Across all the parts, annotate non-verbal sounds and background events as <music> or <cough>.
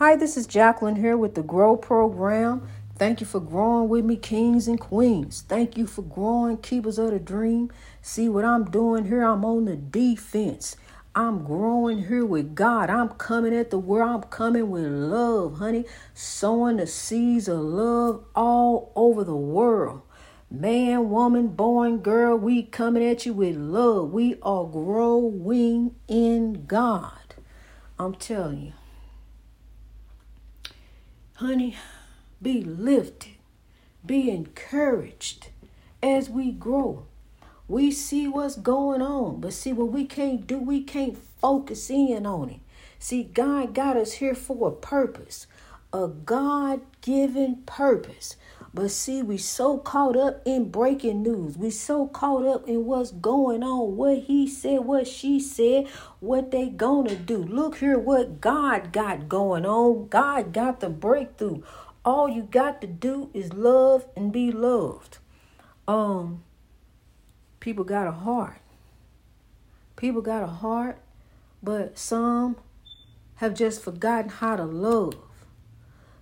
Hi, this is Jacqueline here with the Grow Program. Thank you for growing with me, kings and queens. Thank you for growing, keepers of the dream. See what I'm doing here? I'm on the defense. I'm growing here with God. I'm coming at the world. I'm coming with love, honey. Sowing the seeds of love all over the world. Man, woman, boy, girl, we coming at you with love. We are growing in God. I'm telling you. Honey, be lifted, be encouraged as we grow. We see what's going on, but see what we can't do, we can't focus in on it. See, God got us here for a purpose, a God given purpose. But see, we so caught up in breaking news. We so caught up in what's going on, what he said, what she said, what they gonna do. Look here what God got going on. God got the breakthrough. All you got to do is love and be loved. Um people got a heart. People got a heart, but some have just forgotten how to love.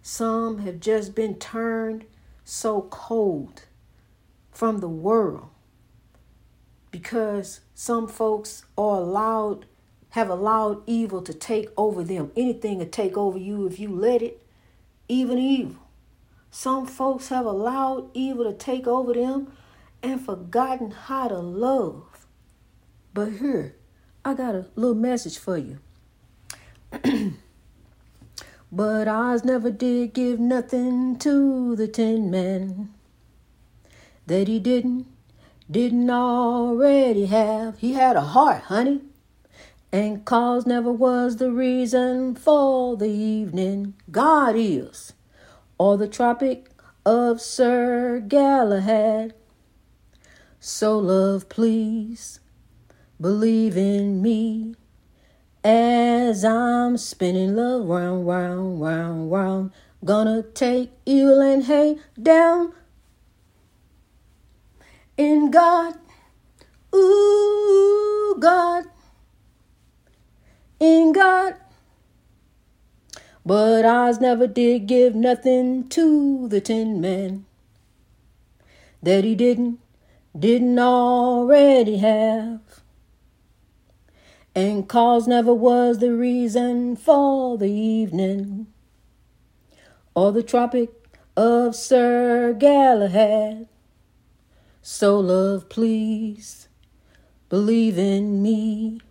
Some have just been turned so cold from the world because some folks are allowed have allowed evil to take over them. Anything to take over you if you let it even evil. Some folks have allowed evil to take over them and forgotten how to love. But here i got a little message for you <clears throat> But Oz never did give nothing to the Tin Man that he didn't, didn't already have. He had a heart, honey, and cause never was the reason for the evening. God is, or the Tropic of Sir Galahad. So love, please, believe in me. As I'm spinning love round, round, round, round, gonna take evil and hate down in God. Ooh, God. In God. But Oz never did give nothing to the Tin Man that he didn't, didn't already have and cause never was the reason for the evening or the tropic of Sir Galahad. So, love, please believe in me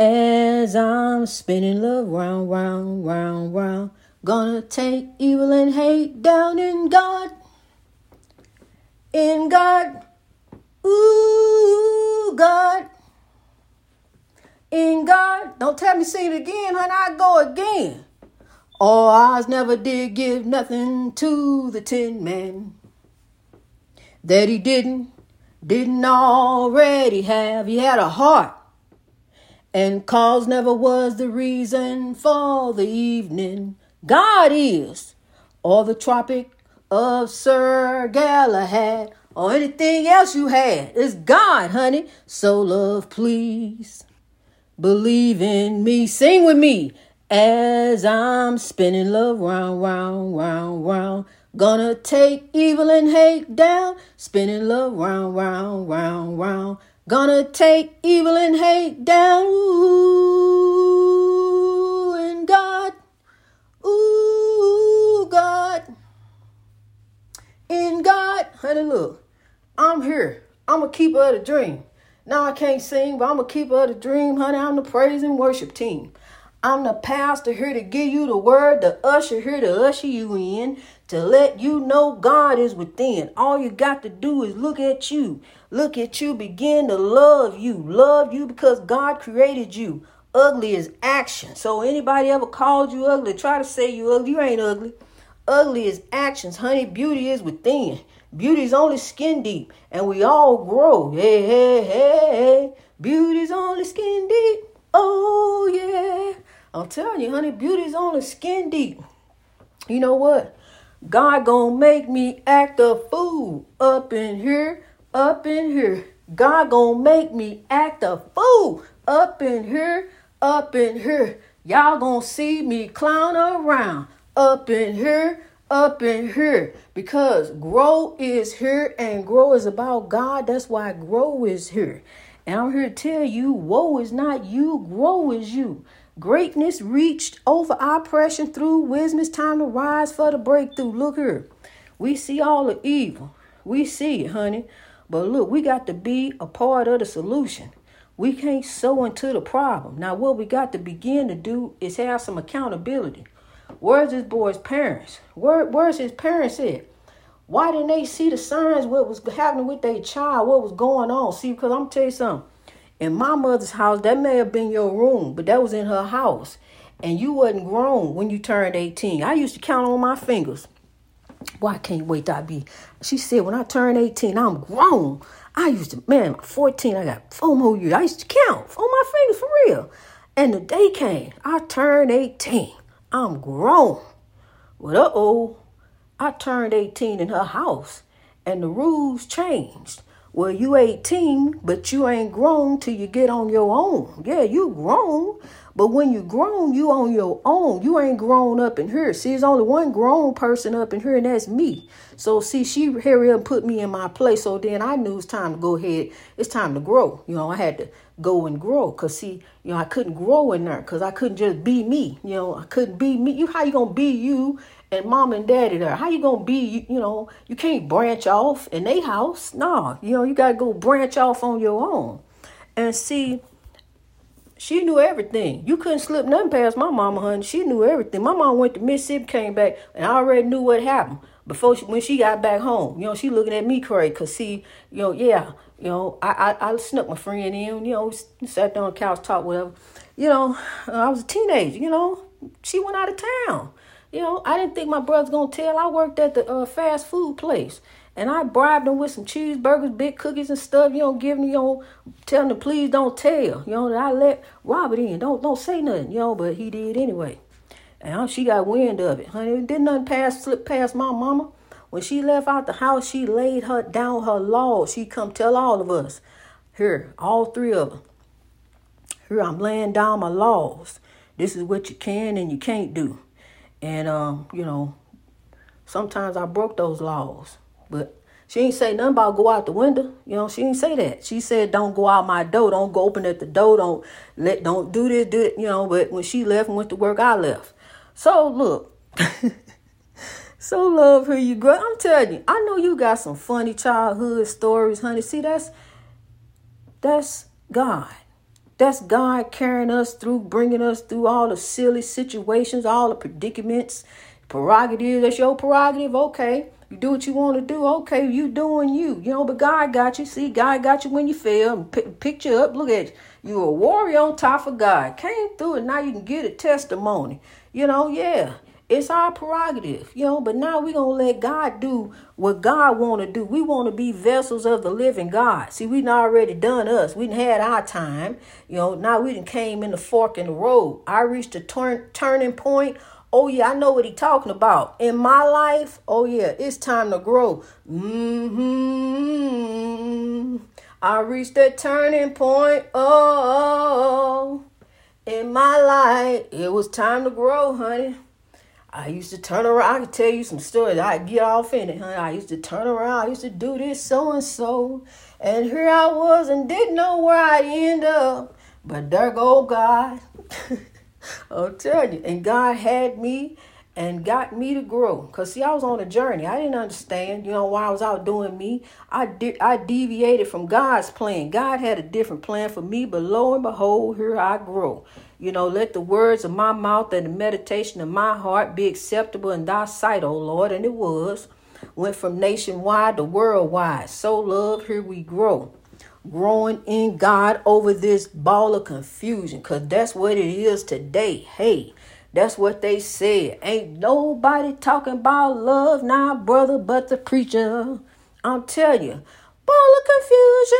as I'm spinning love round, round, round, round. Gonna take evil and hate down in God. In God. Ooh, God in God. Don't tell me sing it again, honey. I go again. Oh, I never did give nothing to the Tin Man that he didn't, didn't already have. He had a heart, and cause never was the reason for the evening. God is, or the Tropic of Sir Galahad, or anything else you had. It's God, honey. So love, please. Believe in me. Sing with me as I'm spinning love round, round, round, round. Gonna take evil and hate down, spinning love round, round, round, round. Gonna take evil and hate down. Ooh, and God, ooh, God, in God, honey, look, I'm here. I'm a keeper of the dream. Now I can't sing, but I'm a keeper of the dream, honey. I'm the praise and worship team. I'm the pastor here to give you the word, the usher here to usher you in, to let you know God is within. All you got to do is look at you. Look at you, begin to love you. Love you because God created you. Ugly is action. So anybody ever called you ugly, try to say you ugly, you ain't ugly. Ugly is actions, honey. Beauty is within. Beauty's only skin deep, and we all grow. Hey, hey, hey, hey. Beauty's only skin deep. Oh, yeah. I'm telling you, honey, beauty's only skin deep. You know what? God gonna make me act a fool up in here, up in here. God gonna make me act a fool up in here, up in here. Y'all gonna see me clown around up in here, up in here. Because grow is here and grow is about God. That's why grow is here. And I'm here to tell you, woe is not you, grow is you. Greatness reached over oppression through wisdom. It's time to rise for the breakthrough. Look here. We see all the evil. We see it, honey. But look, we got to be a part of the solution. We can't sow into the problem. Now, what we got to begin to do is have some accountability. Where's this boy's parents? Where, where's his parents at? Why didn't they see the signs what was happening with their child, what was going on? See, because I'm tell you something. In my mother's house, that may have been your room, but that was in her house. And you wasn't grown when you turned 18. I used to count on my fingers. I can't wait I be. She said, when I turn 18, I'm grown. I used to, man, 14, I got four more years. I used to count on my fingers for real. And the day came, I turned 18. I'm grown. Well, uh oh, I turned 18 in her house and the rules changed. Well, you 18, but you ain't grown till you get on your own. Yeah, you grown, but when you grown, you on your own. You ain't grown up in here. See, there's only one grown person up in here, and that's me. So see, she hurry up and put me in my place. So then I knew it's time to go ahead. It's time to grow. You know, I had to go and grow. Cause see, you know, I couldn't grow in there because I couldn't just be me. You know, I couldn't be me. You how you gonna be you and mom and daddy there? How you gonna be you, you know, you can't branch off in a house. No, you know, you gotta go branch off on your own. And see, she knew everything. You couldn't slip nothing past my mama, honey. She knew everything. My mom went to Mississippi, came back, and I already knew what happened before she, when she got back home. You know, she looking at me crazy because see, you know, yeah, you know, I, I I snuck my friend in. You know, sat down on the couch, talk whatever. You know, I was a teenager. You know, she went out of town. You know, I didn't think my brother's gonna tell. I worked at the uh, fast food place. And I bribed them with some cheeseburgers, big cookies and stuff. You know, giving you know, telling them please don't tell. You know, that I let Robert in. Don't don't say nothing, you know, but he did anyway. And she got wind of it. Honey, didn't nothing pass slip past my mama. When she left out the house, she laid her down her law. She come tell all of us. Here, all three of them. Here, I'm laying down my laws. This is what you can and you can't do. And um, you know, sometimes I broke those laws. But she ain't say nothing about go out the window. You know, she didn't say that. She said, "Don't go out my door. Don't go open at the door. Don't let. Don't do this. Do it." You know. But when she left and went to work, I left. So look. <laughs> so love here you go. I'm telling you, I know you got some funny childhood stories, honey. See, that's that's God. That's God carrying us through, bringing us through all the silly situations, all the predicaments, prerogatives. That's your prerogative, okay. You do what you want to do. Okay, you doing you. You know, but God got you. See, God got you when you fail. and picked you up. Look at you. You a warrior on top of God. Came through it. Now you can get a testimony. You know, yeah. It's our prerogative, you know, but now we're going to let God do what God want to do. We want to be vessels of the living God. See, we not already done us. We done had our time. You know, now we done came in the fork in the road. I reached a turn, turning point Oh yeah, I know what he talking about. In my life, oh yeah, it's time to grow. Mm-hmm. I reached that turning point. Oh, in my life, it was time to grow, honey. I used to turn around. I could tell you some stories. I get off in it, honey. I used to turn around. I used to do this so and so, and here I was, and didn't know where I'd end up. But there go God. <laughs> I'm telling you. And God had me and got me to grow. Cause see, I was on a journey. I didn't understand, you know, why I was out doing me. I did I deviated from God's plan. God had a different plan for me, but lo and behold, here I grow. You know, let the words of my mouth and the meditation of my heart be acceptable in thy sight, O Lord. And it was. Went from nationwide to worldwide. So love, here we grow growing in God over this ball of confusion because that's what it is today. Hey, that's what they said. Ain't nobody talking about love now, brother, but the preacher. I'm telling you, ball of confusion.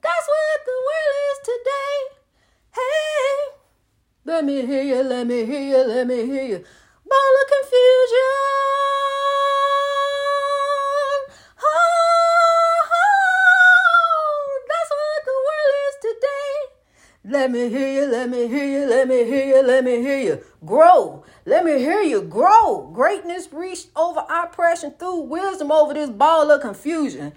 That's what the world is today. Hey, let me hear you, let me hear you, let me hear you over this ball of confusion.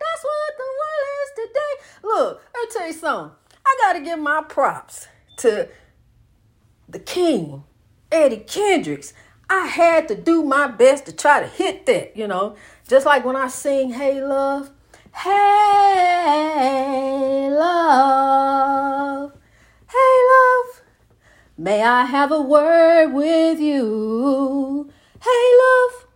That's what the world is today. Look, let me tell you something. I got to give my props to the king, Eddie Kendricks. I had to do my best to try to hit that, you know. Just like when I sing Hey Love, Hey Love, may I have a word with you? Hey Love,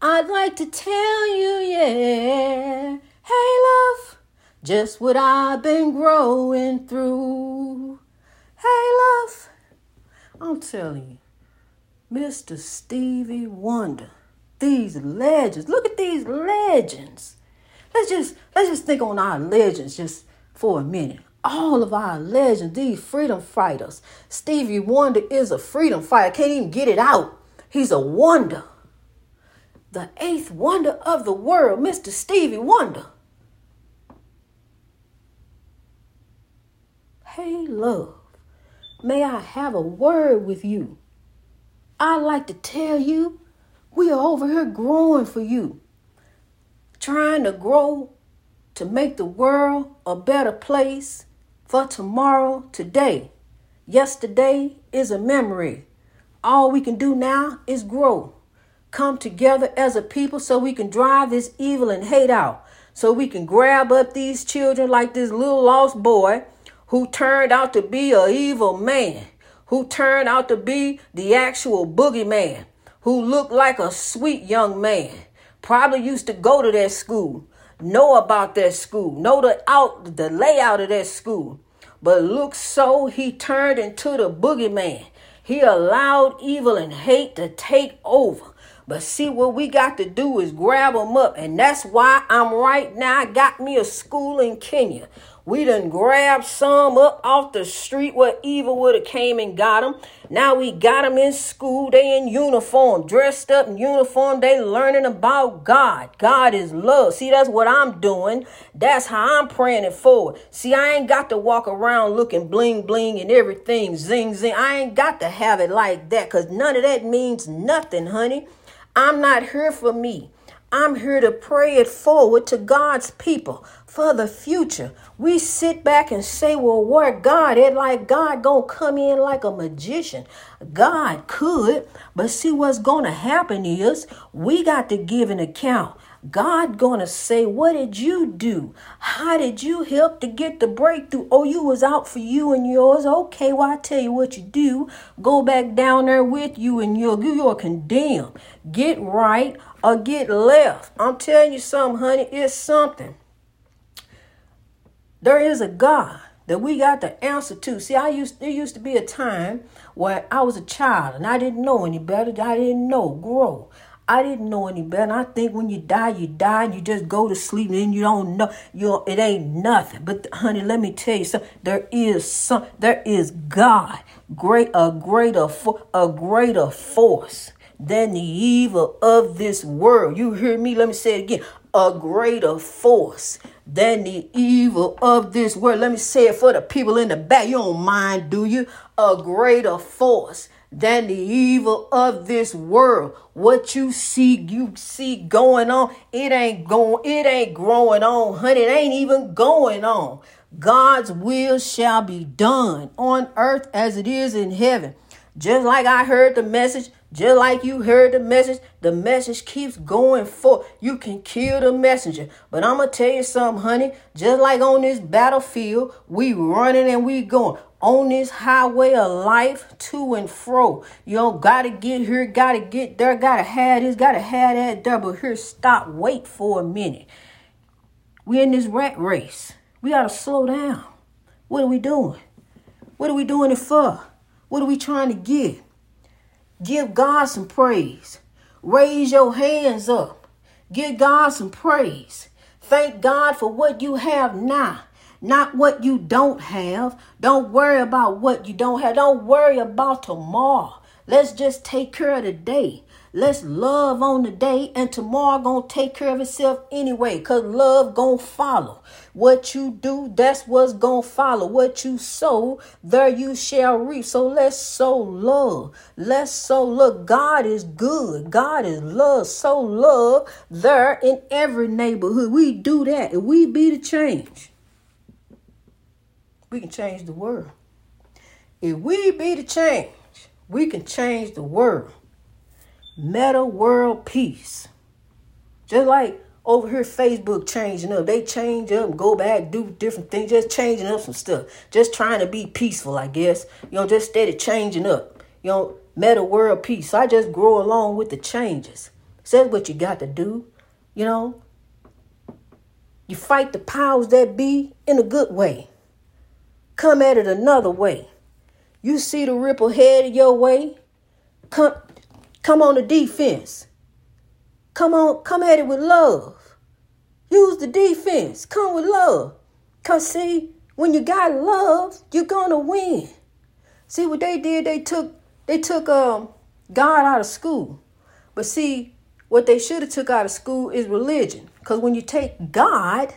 I'd like to tell you, yeah, Hey Love, just what I've been growing through. Hey Love, I'm telling you. Mr. Stevie Wonder. These legends. Look at these legends. Let's just let's just think on our legends just for a minute. All of our legends, these freedom fighters. Stevie Wonder is a freedom fighter. Can't even get it out. He's a wonder. The eighth wonder of the world, Mr. Stevie Wonder. Hey, love, may I have a word with you? I like to tell you, we are over here growing for you, trying to grow to make the world a better place for tomorrow, today. Yesterday is a memory. All we can do now is grow. Come together as a people so we can drive this evil and hate out. So we can grab up these children like this little lost boy who turned out to be an evil man who turned out to be the actual boogeyman, who looked like a sweet young man, probably used to go to that school, know about that school, know the out the layout of that school. But look so he turned into the boogeyman. He allowed evil and hate to take over. But see, what we got to do is grab them up. And that's why I'm right now. I got me a school in Kenya we done grabbed some up off the street where evil would have came and got them. Now we got them in school. They in uniform, dressed up in uniform. They learning about God. God is love. See, that's what I'm doing. That's how I'm praying it forward. See, I ain't got to walk around looking bling bling and everything zing zing. I ain't got to have it like that because none of that means nothing, honey. I'm not here for me. I'm here to pray it forward to God's people for the future. We sit back and say, well, where God it like God gonna come in like a magician. God could, but see what's gonna happen is we got to give an account. God gonna say, what did you do? How did you help to get the breakthrough? Oh, you was out for you and yours. Okay, well, I tell you what you do. Go back down there with you and you're, you're condemned. Get right or get left. I'm telling you something, honey. It's something. There is a God that we got to answer to. See, I used there used to be a time where I was a child and I didn't know any better. I didn't know grow. I didn't know any better. I think when you die, you die and you just go to sleep and you don't know. You it ain't nothing. But honey, let me tell you something. There is some. There is God, great a greater a greater force than the evil of this world. You hear me? Let me say it again. A greater force than the evil of this world. Let me say it for the people in the back. You don't mind, do you? A greater force than the evil of this world. What you see, you see going on, it ain't going, it ain't growing on, honey. It ain't even going on. God's will shall be done on earth as it is in heaven. Just like I heard the message, just like you heard the message, the message keeps going forth. You can kill the messenger. But I'm going to tell you something, honey. Just like on this battlefield, we running and we going on this highway of life to and fro. You know, gotta get here, gotta get there, gotta have this, gotta have that there. But here, stop, wait for a minute. We in this rat race. We gotta slow down. What are we doing? What are we doing it for? What are we trying to get? Give God some praise. Raise your hands up. Give God some praise. Thank God for what you have now, not what you don't have. Don't worry about what you don't have. Don't worry about tomorrow. Let's just take care of today. Let's love on the day and tomorrow gonna take care of itself anyway. Cause love gonna follow. What you do, that's what's gonna follow. What you sow, there you shall reap. So let's sow love. Let's sow love. God is good. God is love. So love there in every neighborhood. We do that. If we be the change, we can change the world. If we be the change, we can change the world. Meta world peace. Just like over here, Facebook changing up. They change up, go back, do different things, just changing up some stuff. Just trying to be peaceful, I guess. You know, just steady changing up. You know, meta world peace. So I just grow along with the changes. Says what you got to do. You know, you fight the powers that be in a good way. Come at it another way. You see the ripple headed your way. Come, come on the defense. Come on, come at it with love. Use the defense. Come with love. Cause see, when you got love, you're gonna win. See what they did? They took they took um God out of school. But see, what they should have took out of school is religion. Cause when you take God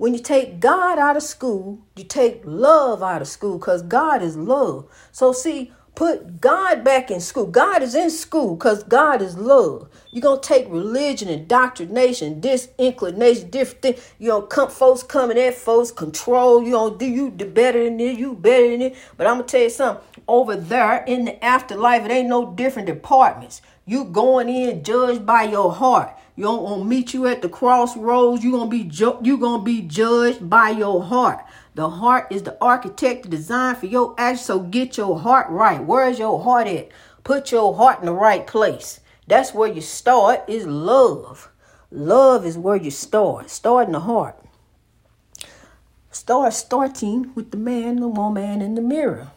when you take God out of school, you take love out of school because God is love. So, see, put God back in school. God is in school because God is love. You're to take religion, indoctrination, disinclination, different things. You know, come, folks coming at folks, control. You know, do you do better than this, you better than it. But I'm to tell you something. Over there in the afterlife, it ain't no different departments. You going in judged by your heart. You don't want to meet you at the crossroads. You gonna be ju- you gonna be judged by your heart. The heart is the architect designed for your action. So get your heart right. Where's your heart at? Put your heart in the right place. That's where you start. Is love. Love is where you start. Start in the heart. Start starting with the man, the woman in the mirror.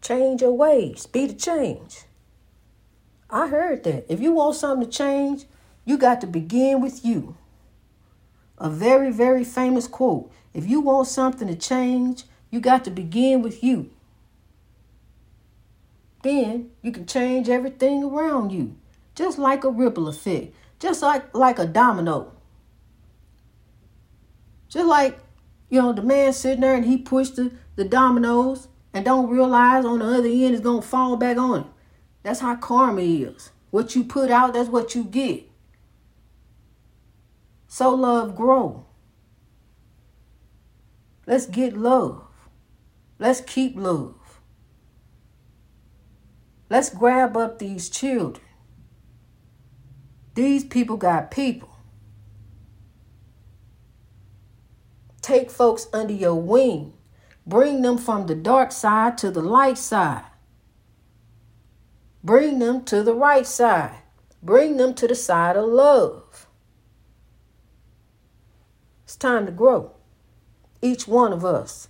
Change your ways. Be the change. I heard that. If you want something to change, you got to begin with you. A very, very famous quote. If you want something to change, you got to begin with you. Then you can change everything around you. Just like a ripple effect. Just like, like a domino. Just like, you know, the man sitting there and he pushed the, the dominoes and don't realize on the other end is going to fall back on him. That's how karma is. What you put out, that's what you get. So love grow. Let's get love. Let's keep love. Let's grab up these children. These people got people. Take folks under your wing. Bring them from the dark side to the light side. Bring them to the right side. Bring them to the side of love. It's time to grow. Each one of us.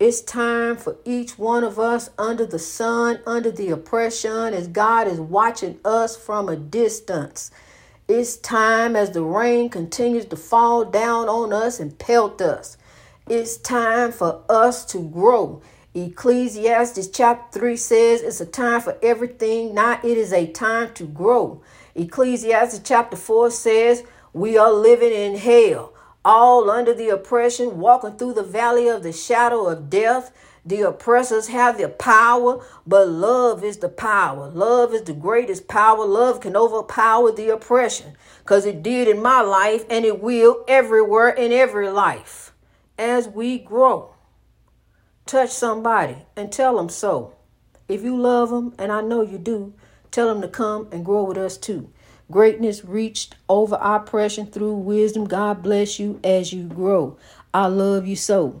It's time for each one of us under the sun, under the oppression, as God is watching us from a distance. It's time as the rain continues to fall down on us and pelt us. It's time for us to grow. Ecclesiastes chapter 3 says it's a time for everything, now it is a time to grow. Ecclesiastes chapter 4 says we are living in hell, all under the oppression, walking through the valley of the shadow of death. The oppressors have the power, but love is the power. Love is the greatest power. Love can overpower the oppression because it did in my life and it will everywhere in every life as we grow touch somebody and tell them so. If you love them, and I know you do, tell them to come and grow with us too. Greatness reached over oppression through wisdom. God bless you as you grow. I love you so.